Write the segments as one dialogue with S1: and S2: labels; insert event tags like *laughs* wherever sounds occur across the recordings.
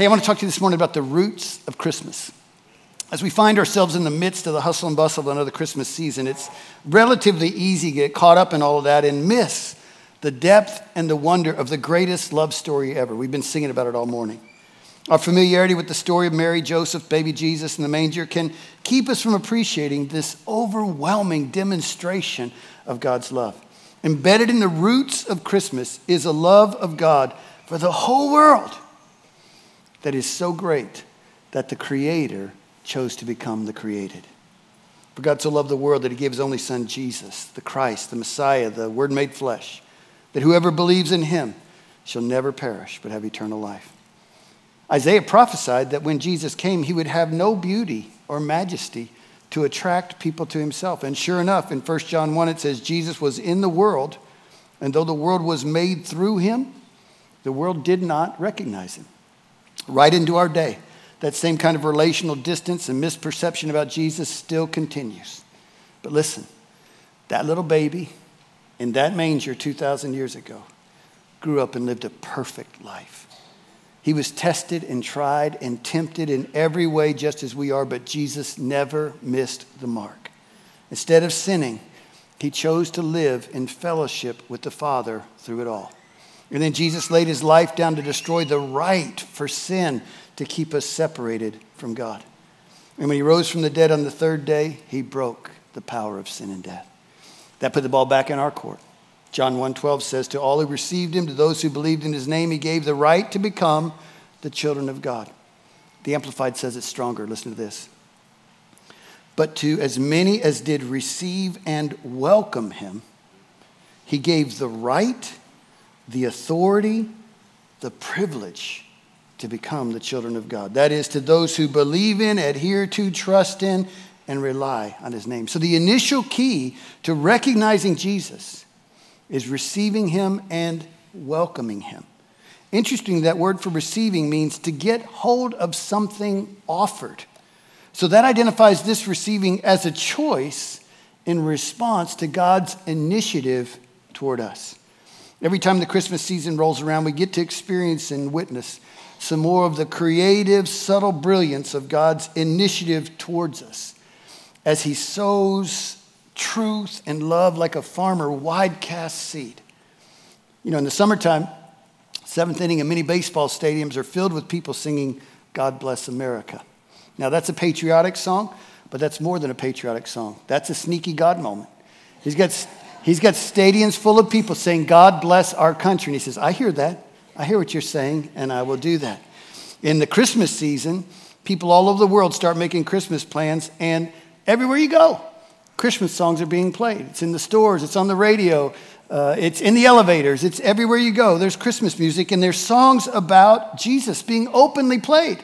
S1: Hey, I want to talk to you this morning about the roots of Christmas. As we find ourselves in the midst of the hustle and bustle of another Christmas season, it's relatively easy to get caught up in all of that and miss the depth and the wonder of the greatest love story ever. We've been singing about it all morning. Our familiarity with the story of Mary, Joseph, baby Jesus, and the manger can keep us from appreciating this overwhelming demonstration of God's love. Embedded in the roots of Christmas is a love of God for the whole world that is so great that the Creator chose to become the created. For God so loved the world that he gave his only Son, Jesus, the Christ, the Messiah, the Word made flesh, that whoever believes in him shall never perish but have eternal life. Isaiah prophesied that when Jesus came, he would have no beauty or majesty to attract people to himself. And sure enough, in 1 John 1, it says, Jesus was in the world, and though the world was made through him, the world did not recognize him right into our day, that same kind of relational distance and misperception about Jesus still continues. But listen, that little baby in that manger 2,000 years ago grew up and lived a perfect life. He was tested and tried and tempted in every way, just as we are, but Jesus never missed the mark. Instead of sinning, he chose to live in fellowship with the Father through it all. And then Jesus laid his life down to destroy the right for sin to keep us separated from God. And when he rose from the dead on the third day, he broke the power of sin and death. That put the ball back in our court. John 1:12 says to all who received him to those who believed in his name he gave the right to become the children of God. The amplified says it's stronger. Listen to this. But to as many as did receive and welcome him he gave the right the authority, the privilege to become the children of God. That is, to those who believe in, adhere to, trust in, and rely on his name. So, the initial key to recognizing Jesus is receiving him and welcoming him. Interesting, that word for receiving means to get hold of something offered. So, that identifies this receiving as a choice in response to God's initiative toward us. Every time the Christmas season rolls around, we get to experience and witness some more of the creative, subtle brilliance of God's initiative towards us as He sows truth and love like a farmer wide cast seed. You know, in the summertime, seventh inning and many baseball stadiums are filled with people singing God Bless America. Now, that's a patriotic song, but that's more than a patriotic song. That's a sneaky God moment. He's got He's got stadiums full of people saying, God bless our country. And he says, I hear that. I hear what you're saying, and I will do that. In the Christmas season, people all over the world start making Christmas plans, and everywhere you go, Christmas songs are being played. It's in the stores, it's on the radio, uh, it's in the elevators, it's everywhere you go. There's Christmas music, and there's songs about Jesus being openly played.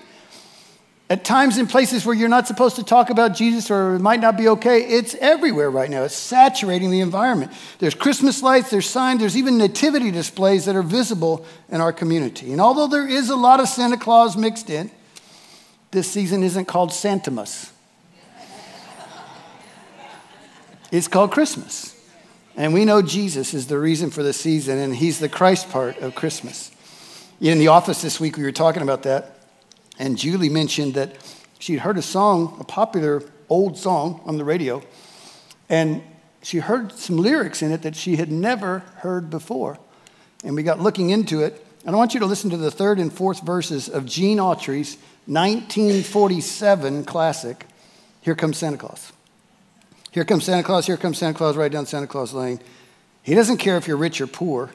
S1: At times in places where you're not supposed to talk about Jesus or it might not be okay, it's everywhere right now. It's saturating the environment. There's Christmas lights, there's signs, there's even nativity displays that are visible in our community. And although there is a lot of Santa Claus mixed in, this season isn't called Santamus. It's called Christmas. And we know Jesus is the reason for the season, and he's the Christ part of Christmas. In the office this week, we were talking about that. And Julie mentioned that she'd heard a song, a popular old song on the radio, and she heard some lyrics in it that she had never heard before. And we got looking into it. And I want you to listen to the third and fourth verses of Gene Autry's 1947 classic, Here Comes Santa Claus. Here comes Santa Claus, here comes Santa Claus, right down Santa Claus Lane. He doesn't care if you're rich or poor,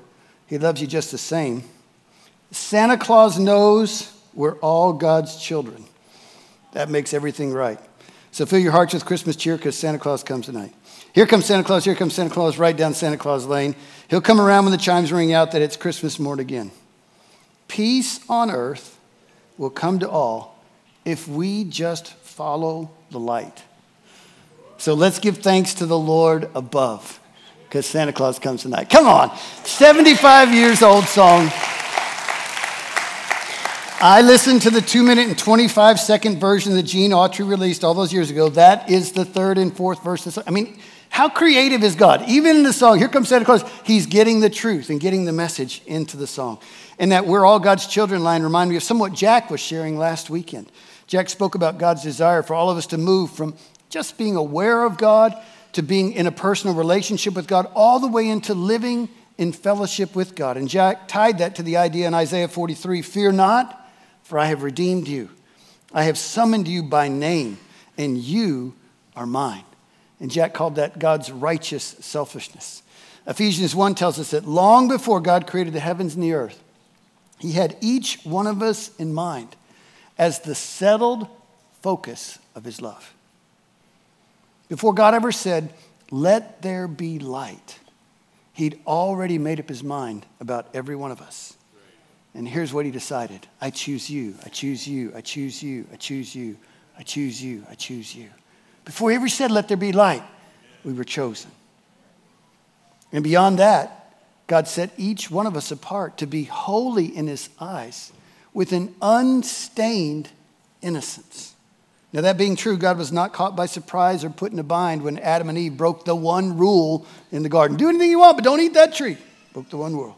S1: he loves you just the same. Santa Claus knows we're all God's children. That makes everything right. So fill your hearts with Christmas cheer because Santa Claus comes tonight. Here comes Santa Claus, here comes Santa Claus, right down Santa Claus Lane. He'll come around when the chimes ring out that it's Christmas morn again. Peace on earth will come to all if we just follow the light. So let's give thanks to the Lord above because Santa Claus comes tonight. Come on, 75 years old song. I listened to the two minute and 25 second version that Gene Autry released all those years ago. That is the third and fourth verses. I mean, How creative is God? Even in the song, Here Comes Santa Claus, he's getting the truth and getting the message into the song. And that we're all God's children line reminded me of somewhat Jack was sharing last weekend. Jack spoke about God's desire for all of us to move from just being aware of God to being in a personal relationship with God, all the way into living in fellowship with God. And Jack tied that to the idea in Isaiah 43 Fear not, for I have redeemed you. I have summoned you by name, and you are mine. And Jack called that God's righteous selfishness. Ephesians 1 tells us that long before God created the heavens and the earth, he had each one of us in mind as the settled focus of his love. Before God ever said, Let there be light, he'd already made up his mind about every one of us. And here's what he decided I choose you, I choose you, I choose you, I choose you, I choose you, I choose you. Before he ever said, Let there be light, we were chosen. And beyond that, God set each one of us apart to be holy in his eyes with an unstained innocence. Now, that being true, God was not caught by surprise or put in a bind when Adam and Eve broke the one rule in the garden do anything you want, but don't eat that tree. Broke the one rule.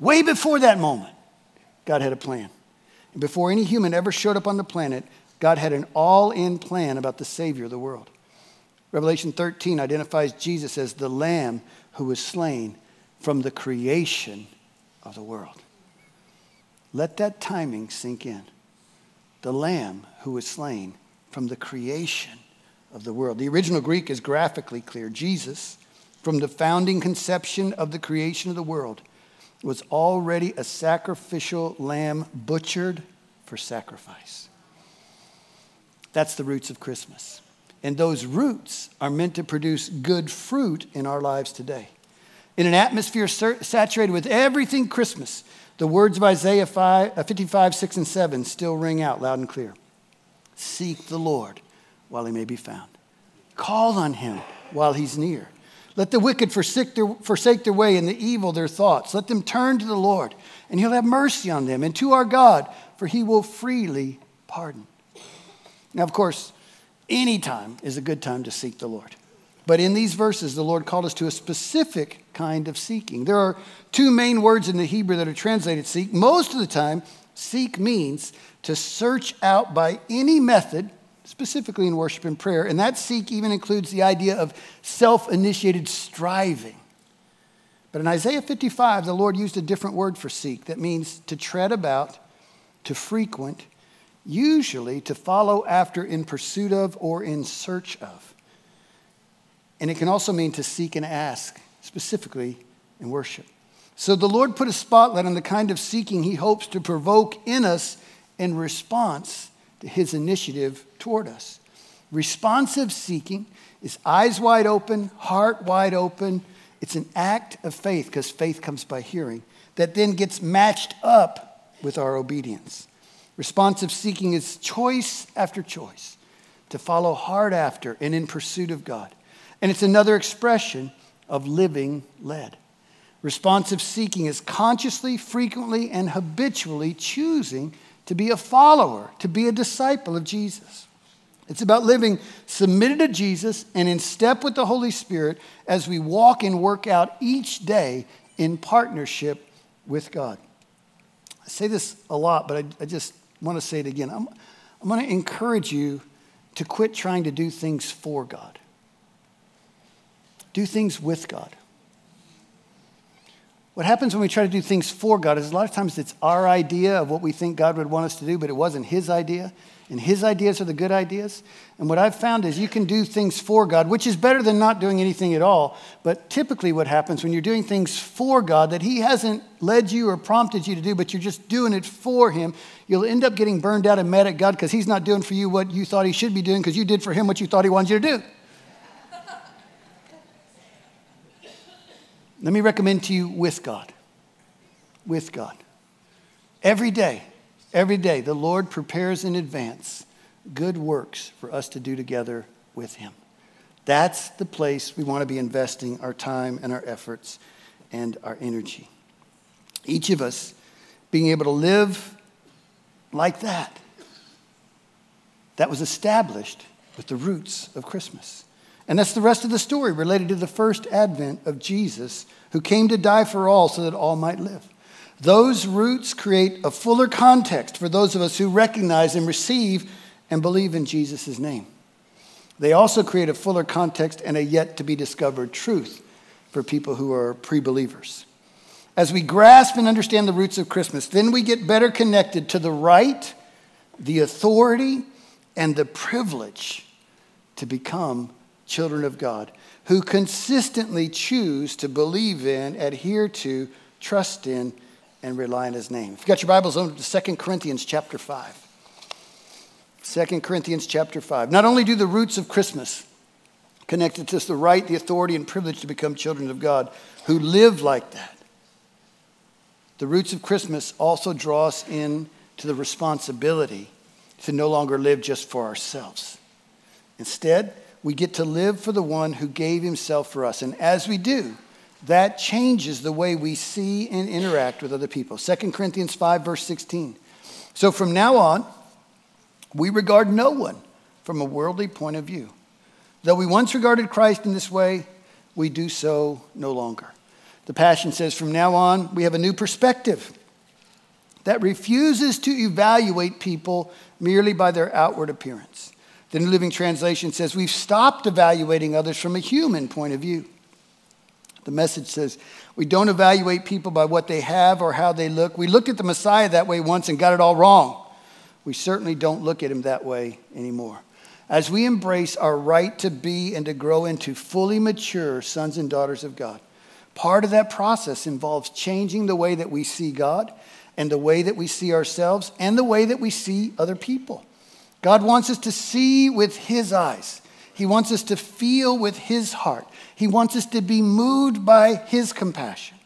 S1: Way before that moment, God had a plan. And before any human ever showed up on the planet, God had an all in plan about the Savior of the world. Revelation 13 identifies Jesus as the Lamb who was slain from the creation of the world. Let that timing sink in. The Lamb who was slain from the creation of the world. The original Greek is graphically clear. Jesus, from the founding conception of the creation of the world, was already a sacrificial lamb butchered for sacrifice. That's the roots of Christmas. And those roots are meant to produce good fruit in our lives today. In an atmosphere saturated with everything Christmas, the words of Isaiah 5, uh, 55, 6, and 7 still ring out loud and clear. Seek the Lord while he may be found. Call on him while he's near. Let the wicked forsake their, forsake their way and the evil their thoughts. Let them turn to the Lord, and he'll have mercy on them, and to our God, for he will freely pardon. Now, of course, any time is a good time to seek the Lord. But in these verses, the Lord called us to a specific kind of seeking. There are two main words in the Hebrew that are translated seek. Most of the time, seek means to search out by any method, specifically in worship and prayer. And that seek even includes the idea of self initiated striving. But in Isaiah 55, the Lord used a different word for seek that means to tread about, to frequent, usually to follow after in pursuit of or in search of. And it can also mean to seek and ask, specifically in worship. So the Lord put a spotlight on the kind of seeking he hopes to provoke in us in response his initiative toward us. Responsive seeking is eyes wide open, heart wide open. It's an act of faith because faith comes by hearing that then gets matched up with our obedience. Responsive seeking is choice after choice to follow hard after and in pursuit of God. And it's another expression of living led. Responsive seeking is consciously, frequently, and habitually choosing to be a follower, to be a disciple of Jesus. It's about living submitted to Jesus and in step with the Holy Spirit as we walk and work out each day in partnership with God. I say this a lot, but I, I just want to say it again. I'm, I'm going to encourage you to quit trying to do things for God do things with God. What happens when we try to do things for God is a lot of times it's our idea of what we think God would want us to do, but it wasn't His idea. And His ideas are the good ideas. And what I've found is you can do things for God, which is better than not doing anything at all. But typically, what happens when you're doing things for God that He hasn't led you or prompted you to do, but you're just doing it for Him, you'll end up getting burned out and mad at God because He's not doing for you what you thought He should be doing because you did for Him what you thought He wanted you to do. Let me recommend to you with God. With God. Every day, every day, the Lord prepares in advance good works for us to do together with Him. That's the place we want to be investing our time and our efforts and our energy. Each of us being able to live like that. That was established with the roots of Christmas. And that's the rest of the story related to the first advent of Jesus, who came to die for all so that all might live. Those roots create a fuller context for those of us who recognize and receive and believe in Jesus' name. They also create a fuller context and a yet to be discovered truth for people who are pre believers. As we grasp and understand the roots of Christmas, then we get better connected to the right, the authority, and the privilege to become children of God who consistently choose to believe in, adhere to, trust in, and rely on his name. If you've got your Bibles, open to 2 Corinthians chapter 5. 2 Corinthians chapter 5. Not only do the roots of Christmas connected to us the right, the authority, and privilege to become children of God who live like that, the roots of Christmas also draw us in to the responsibility to no longer live just for ourselves. Instead, we get to live for the one who gave himself for us. And as we do, that changes the way we see and interact with other people. 2 Corinthians 5, verse 16. So from now on, we regard no one from a worldly point of view. Though we once regarded Christ in this way, we do so no longer. The Passion says, from now on, we have a new perspective that refuses to evaluate people merely by their outward appearance. The New Living Translation says, We've stopped evaluating others from a human point of view. The message says, We don't evaluate people by what they have or how they look. We looked at the Messiah that way once and got it all wrong. We certainly don't look at him that way anymore. As we embrace our right to be and to grow into fully mature sons and daughters of God, part of that process involves changing the way that we see God and the way that we see ourselves and the way that we see other people. God wants us to see with His eyes. He wants us to feel with His heart. He wants us to be moved by His compassion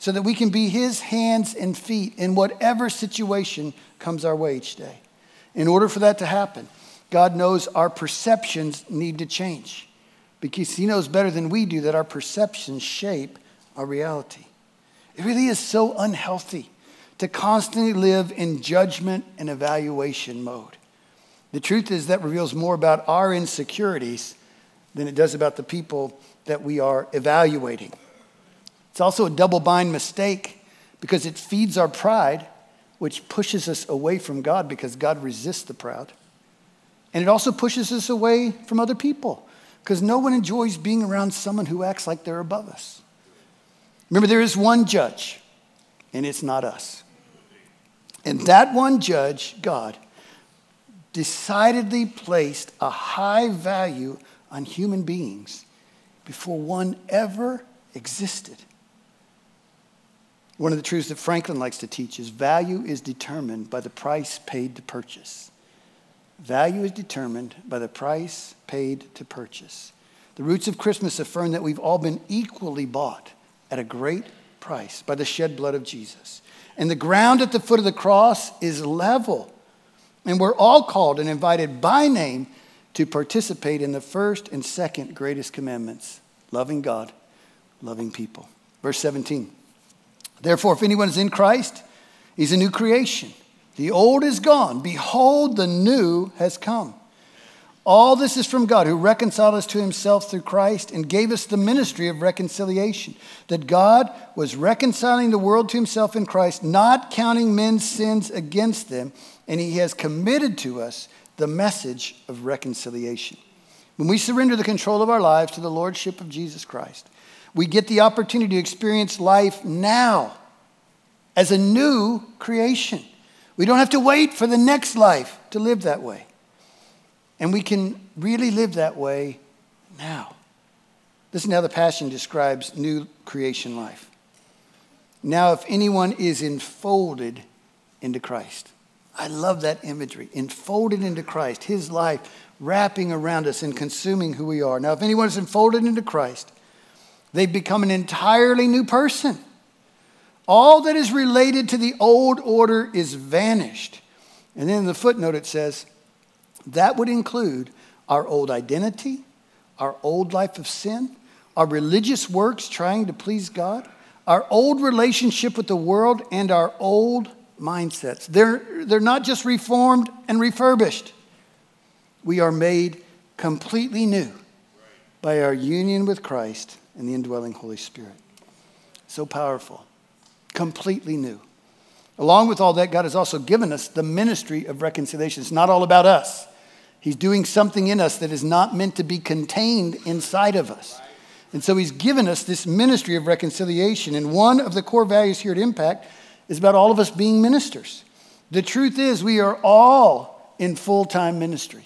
S1: so that we can be His hands and feet in whatever situation comes our way each day. In order for that to happen, God knows our perceptions need to change because He knows better than we do that our perceptions shape our reality. It really is so unhealthy to constantly live in judgment and evaluation mode. The truth is that reveals more about our insecurities than it does about the people that we are evaluating. It's also a double bind mistake because it feeds our pride, which pushes us away from God because God resists the proud. And it also pushes us away from other people because no one enjoys being around someone who acts like they're above us. Remember, there is one judge, and it's not us. And that one judge, God, decidedly placed a high value on human beings before one ever existed. One of the truths that Franklin likes to teach is value is determined by the price paid to purchase. Value is determined by the price paid to purchase. The roots of Christmas affirm that we've all been equally bought at a great price by the shed blood of Jesus. And the ground at the foot of the cross is level and we're all called and invited by name to participate in the first and second greatest commandments loving God, loving people. Verse 17. Therefore, if anyone is in Christ, he's a new creation. The old is gone. Behold, the new has come. All this is from God, who reconciled us to himself through Christ and gave us the ministry of reconciliation. That God was reconciling the world to himself in Christ, not counting men's sins against them, and he has committed to us the message of reconciliation. When we surrender the control of our lives to the Lordship of Jesus Christ, we get the opportunity to experience life now as a new creation. We don't have to wait for the next life to live that way. And we can really live that way now. Listen how the Passion describes new creation life. Now, if anyone is enfolded into Christ, I love that imagery. Enfolded into Christ, his life wrapping around us and consuming who we are. Now, if anyone is enfolded into Christ, they've become an entirely new person. All that is related to the old order is vanished. And then in the footnote it says, that would include our old identity, our old life of sin, our religious works trying to please God, our old relationship with the world, and our old mindsets. They're, they're not just reformed and refurbished, we are made completely new by our union with Christ and the indwelling Holy Spirit. So powerful, completely new. Along with all that, God has also given us the ministry of reconciliation. It's not all about us. He's doing something in us that is not meant to be contained inside of us. And so he's given us this ministry of reconciliation. And one of the core values here at Impact is about all of us being ministers. The truth is, we are all in full time ministry.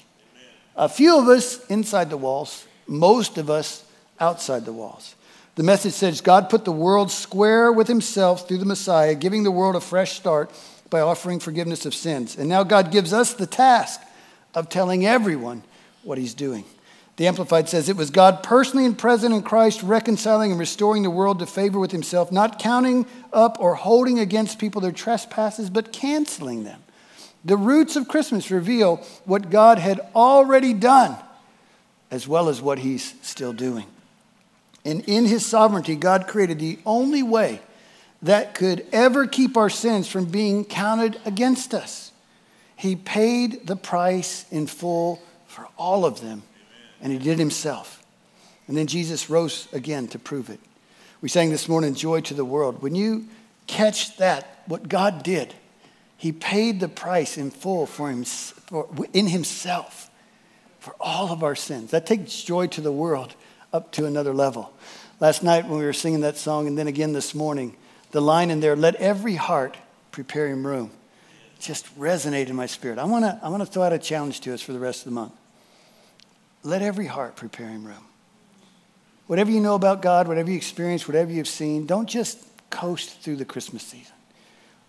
S1: A few of us inside the walls, most of us outside the walls. The message says God put the world square with himself through the Messiah, giving the world a fresh start by offering forgiveness of sins. And now God gives us the task of telling everyone what he's doing. The Amplified says it was God personally and present in Christ, reconciling and restoring the world to favor with himself, not counting up or holding against people their trespasses, but canceling them. The roots of Christmas reveal what God had already done, as well as what he's still doing. And in his sovereignty, God created the only way that could ever keep our sins from being counted against us. He paid the price in full for all of them and he did himself. And then Jesus rose again to prove it. We sang this morning, Joy to the World. When you catch that, what God did, he paid the price in full for him, for, in himself for all of our sins. That takes joy to the world up to another level. Last night when we were singing that song, and then again this morning, the line in there, let every heart prepare him room, just resonated in my spirit. I want to I wanna throw out a challenge to us for the rest of the month. Let every heart prepare him room. Whatever you know about God, whatever you experience, whatever you've seen, don't just coast through the Christmas season.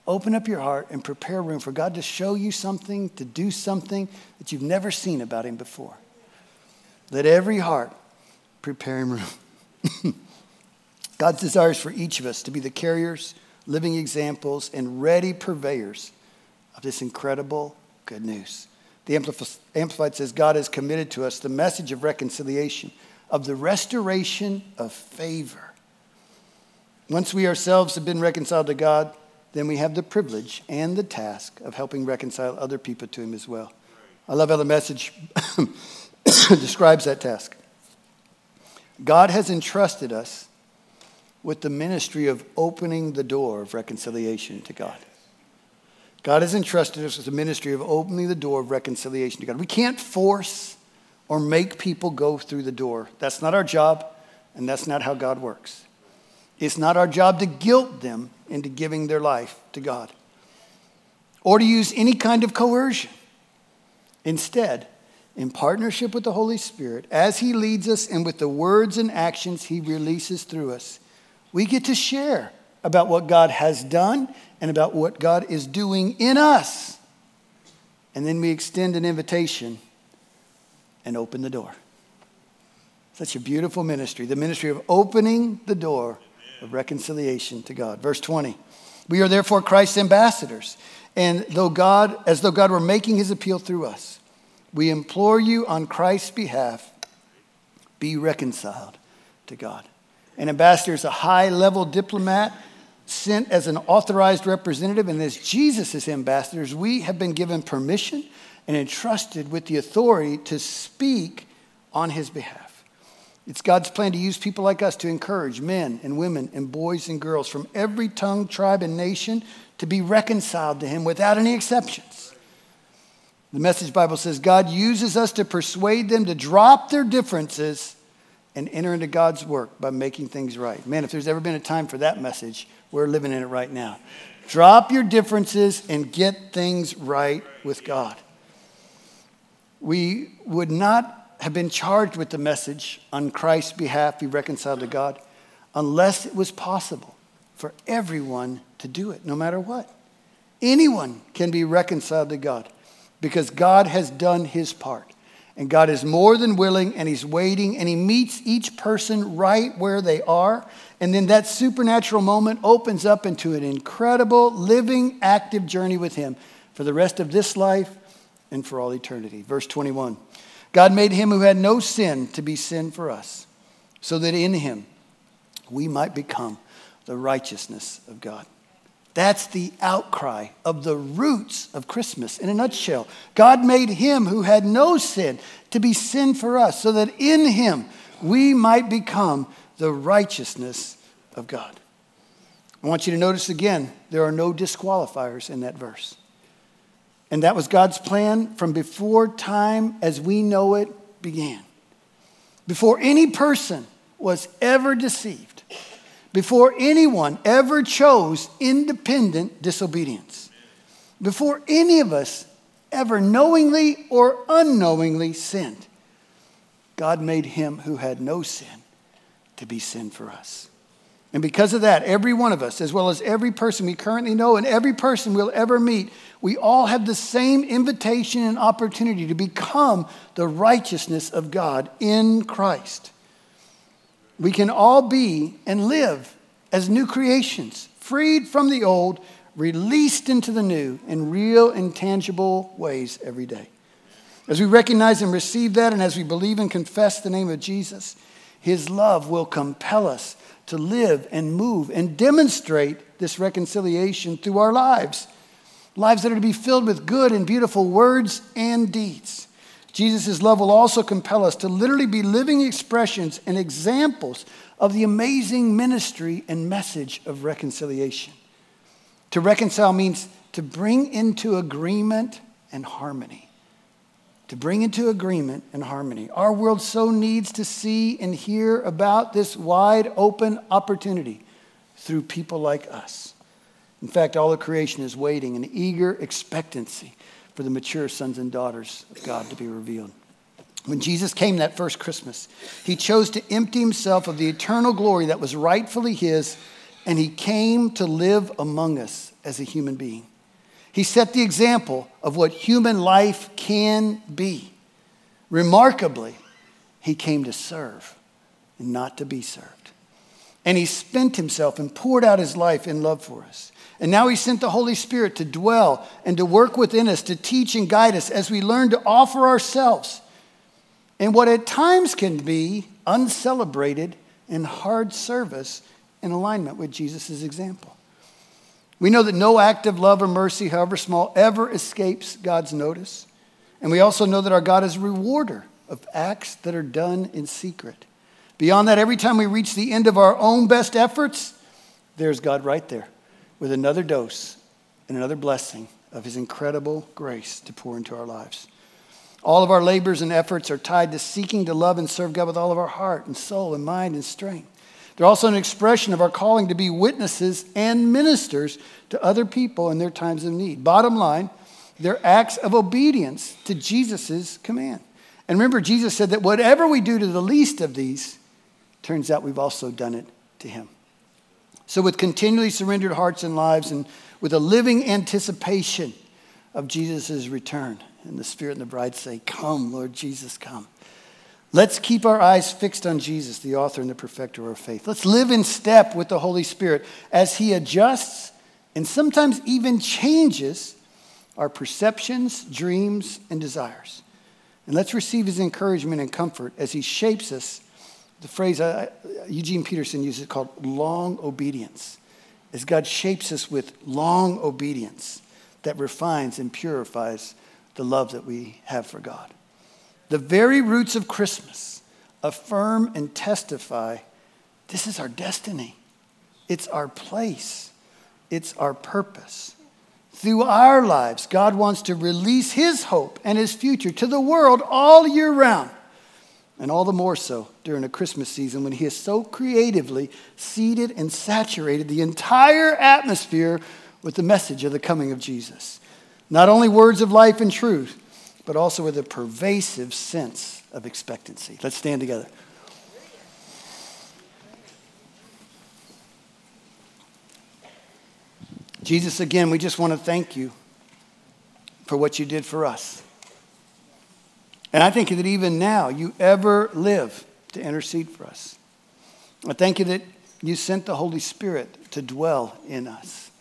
S1: Open up your heart and prepare room for God to show you something, to do something that you've never seen about him before. Let every heart prepare him room. *laughs* God's desires for each of us to be the carriers, living examples, and ready purveyors of this incredible good news. The Amplified says God has committed to us the message of reconciliation, of the restoration of favor. Once we ourselves have been reconciled to God, then we have the privilege and the task of helping reconcile other people to Him as well. I love how the message *coughs* describes that task. God has entrusted us with the ministry of opening the door of reconciliation to God. God has entrusted us with the ministry of opening the door of reconciliation to God. We can't force or make people go through the door. That's not our job, and that's not how God works. It's not our job to guilt them into giving their life to God or to use any kind of coercion. Instead, in partnership with the Holy Spirit, as He leads us and with the words and actions He releases through us, we get to share about what God has done and about what God is doing in us. And then we extend an invitation and open the door. Such a beautiful ministry, the ministry of opening the door of reconciliation to God. Verse 20. We are therefore Christ's ambassadors, and though God, as though God were making his appeal through us, we implore you on Christ's behalf, be reconciled to God. An ambassador is a high level diplomat sent as an authorized representative, and as Jesus' ambassadors, we have been given permission and entrusted with the authority to speak on his behalf. It's God's plan to use people like us to encourage men and women and boys and girls from every tongue, tribe, and nation to be reconciled to him without any exceptions. The Message Bible says God uses us to persuade them to drop their differences and enter into God's work by making things right. Man, if there's ever been a time for that message, we're living in it right now. Drop your differences and get things right with God. We would not have been charged with the message on Christ's behalf, be reconciled to God, unless it was possible for everyone to do it, no matter what. Anyone can be reconciled to God because God has done his part. And God is more than willing and He's waiting and He meets each person right where they are. And then that supernatural moment opens up into an incredible, living, active journey with Him for the rest of this life and for all eternity. Verse 21 God made Him who had no sin to be sin for us, so that in Him we might become the righteousness of God. That's the outcry of the roots of Christmas in a nutshell. God made him who had no sin to be sin for us, so that in him we might become the righteousness of God. I want you to notice again, there are no disqualifiers in that verse. And that was God's plan from before time as we know it began. Before any person was ever deceived, before anyone ever chose independent disobedience, before any of us ever knowingly or unknowingly sinned, God made him who had no sin to be sin for us. And because of that, every one of us, as well as every person we currently know and every person we'll ever meet, we all have the same invitation and opportunity to become the righteousness of God in Christ. We can all be and live as new creations, freed from the old, released into the new in real and tangible ways every day. As we recognize and receive that, and as we believe and confess the name of Jesus, His love will compel us to live and move and demonstrate this reconciliation through our lives. Lives that are to be filled with good and beautiful words and deeds. Jesus' love will also compel us to literally be living expressions and examples of the amazing ministry and message of reconciliation. To reconcile means to bring into agreement and harmony. To bring into agreement and harmony. Our world so needs to see and hear about this wide open opportunity through people like us. In fact, all of creation is waiting in eager expectancy for the mature sons and daughters of God to be revealed. When Jesus came that first Christmas, he chose to empty himself of the eternal glory that was rightfully his, and he came to live among us as a human being. He set the example of what human life can be. Remarkably, he came to serve and not to be served. And he spent himself and poured out his life in love for us. And now he sent the Holy Spirit to dwell and to work within us, to teach and guide us as we learn to offer ourselves in what at times can be uncelebrated and hard service in alignment with Jesus' example. We know that no act of love or mercy, however small, ever escapes God's notice. And we also know that our God is a rewarder of acts that are done in secret. Beyond that, every time we reach the end of our own best efforts, there's God right there with another dose and another blessing of his incredible grace to pour into our lives. All of our labors and efforts are tied to seeking to love and serve God with all of our heart and soul and mind and strength. They're also an expression of our calling to be witnesses and ministers to other people in their times of need. Bottom line, they're acts of obedience to Jesus' command. And remember, Jesus said that whatever we do to the least of these, turns out we've also done it to him. So, with continually surrendered hearts and lives, and with a living anticipation of Jesus' return, and the Spirit and the bride say, Come, Lord Jesus, come. Let's keep our eyes fixed on Jesus, the author and the perfecter of our faith. Let's live in step with the Holy Spirit as He adjusts and sometimes even changes our perceptions, dreams, and desires. And let's receive His encouragement and comfort as He shapes us the phrase uh, Eugene Peterson uses called long obedience. As God shapes us with long obedience that refines and purifies the love that we have for God. The very roots of Christmas affirm and testify this is our destiny, it's our place, it's our purpose. Through our lives, God wants to release His hope and His future to the world all year round and all the more so during a Christmas season when he has so creatively seeded and saturated the entire atmosphere with the message of the coming of Jesus. Not only words of life and truth, but also with a pervasive sense of expectancy. Let's stand together. Jesus, again, we just want to thank you for what you did for us. And I think that even now, you ever live to intercede for us. I thank you that you sent the Holy Spirit to dwell in us.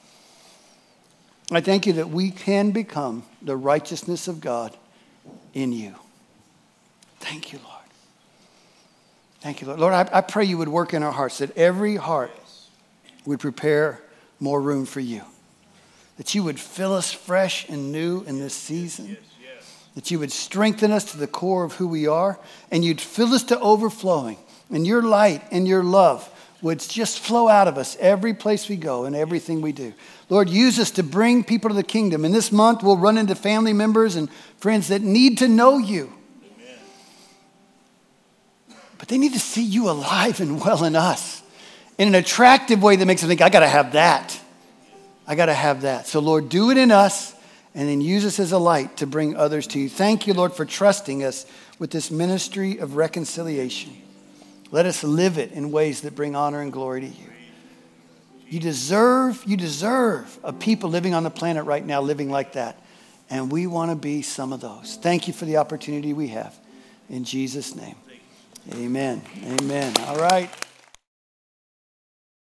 S1: I thank you that we can become the righteousness of God in you. Thank you, Lord. Thank you, Lord. Lord, I, I pray you would work in our hearts, that every heart would prepare more room for you, that you would fill us fresh and new in this season that you would strengthen us to the core of who we are, and you'd fill us to overflowing and your light and your love would just flow out of us every place we go and everything we do. Lord, use us to bring people to the kingdom. And this month, we'll run into family members and friends that need to know you. But they need to see you alive and well in us in an attractive way that makes them think, I got to have that. I got to have that. So, Lord, do it in us and then use us as a light to bring others to you. Thank you, Lord, for trusting us with this ministry of reconciliation. Let us live it in ways that bring honor and glory to you. You deserve, you deserve a people living on the planet right now living like that. And we want to be some of those. Thank you for the opportunity we have. In Jesus' name. Amen. Amen. All right.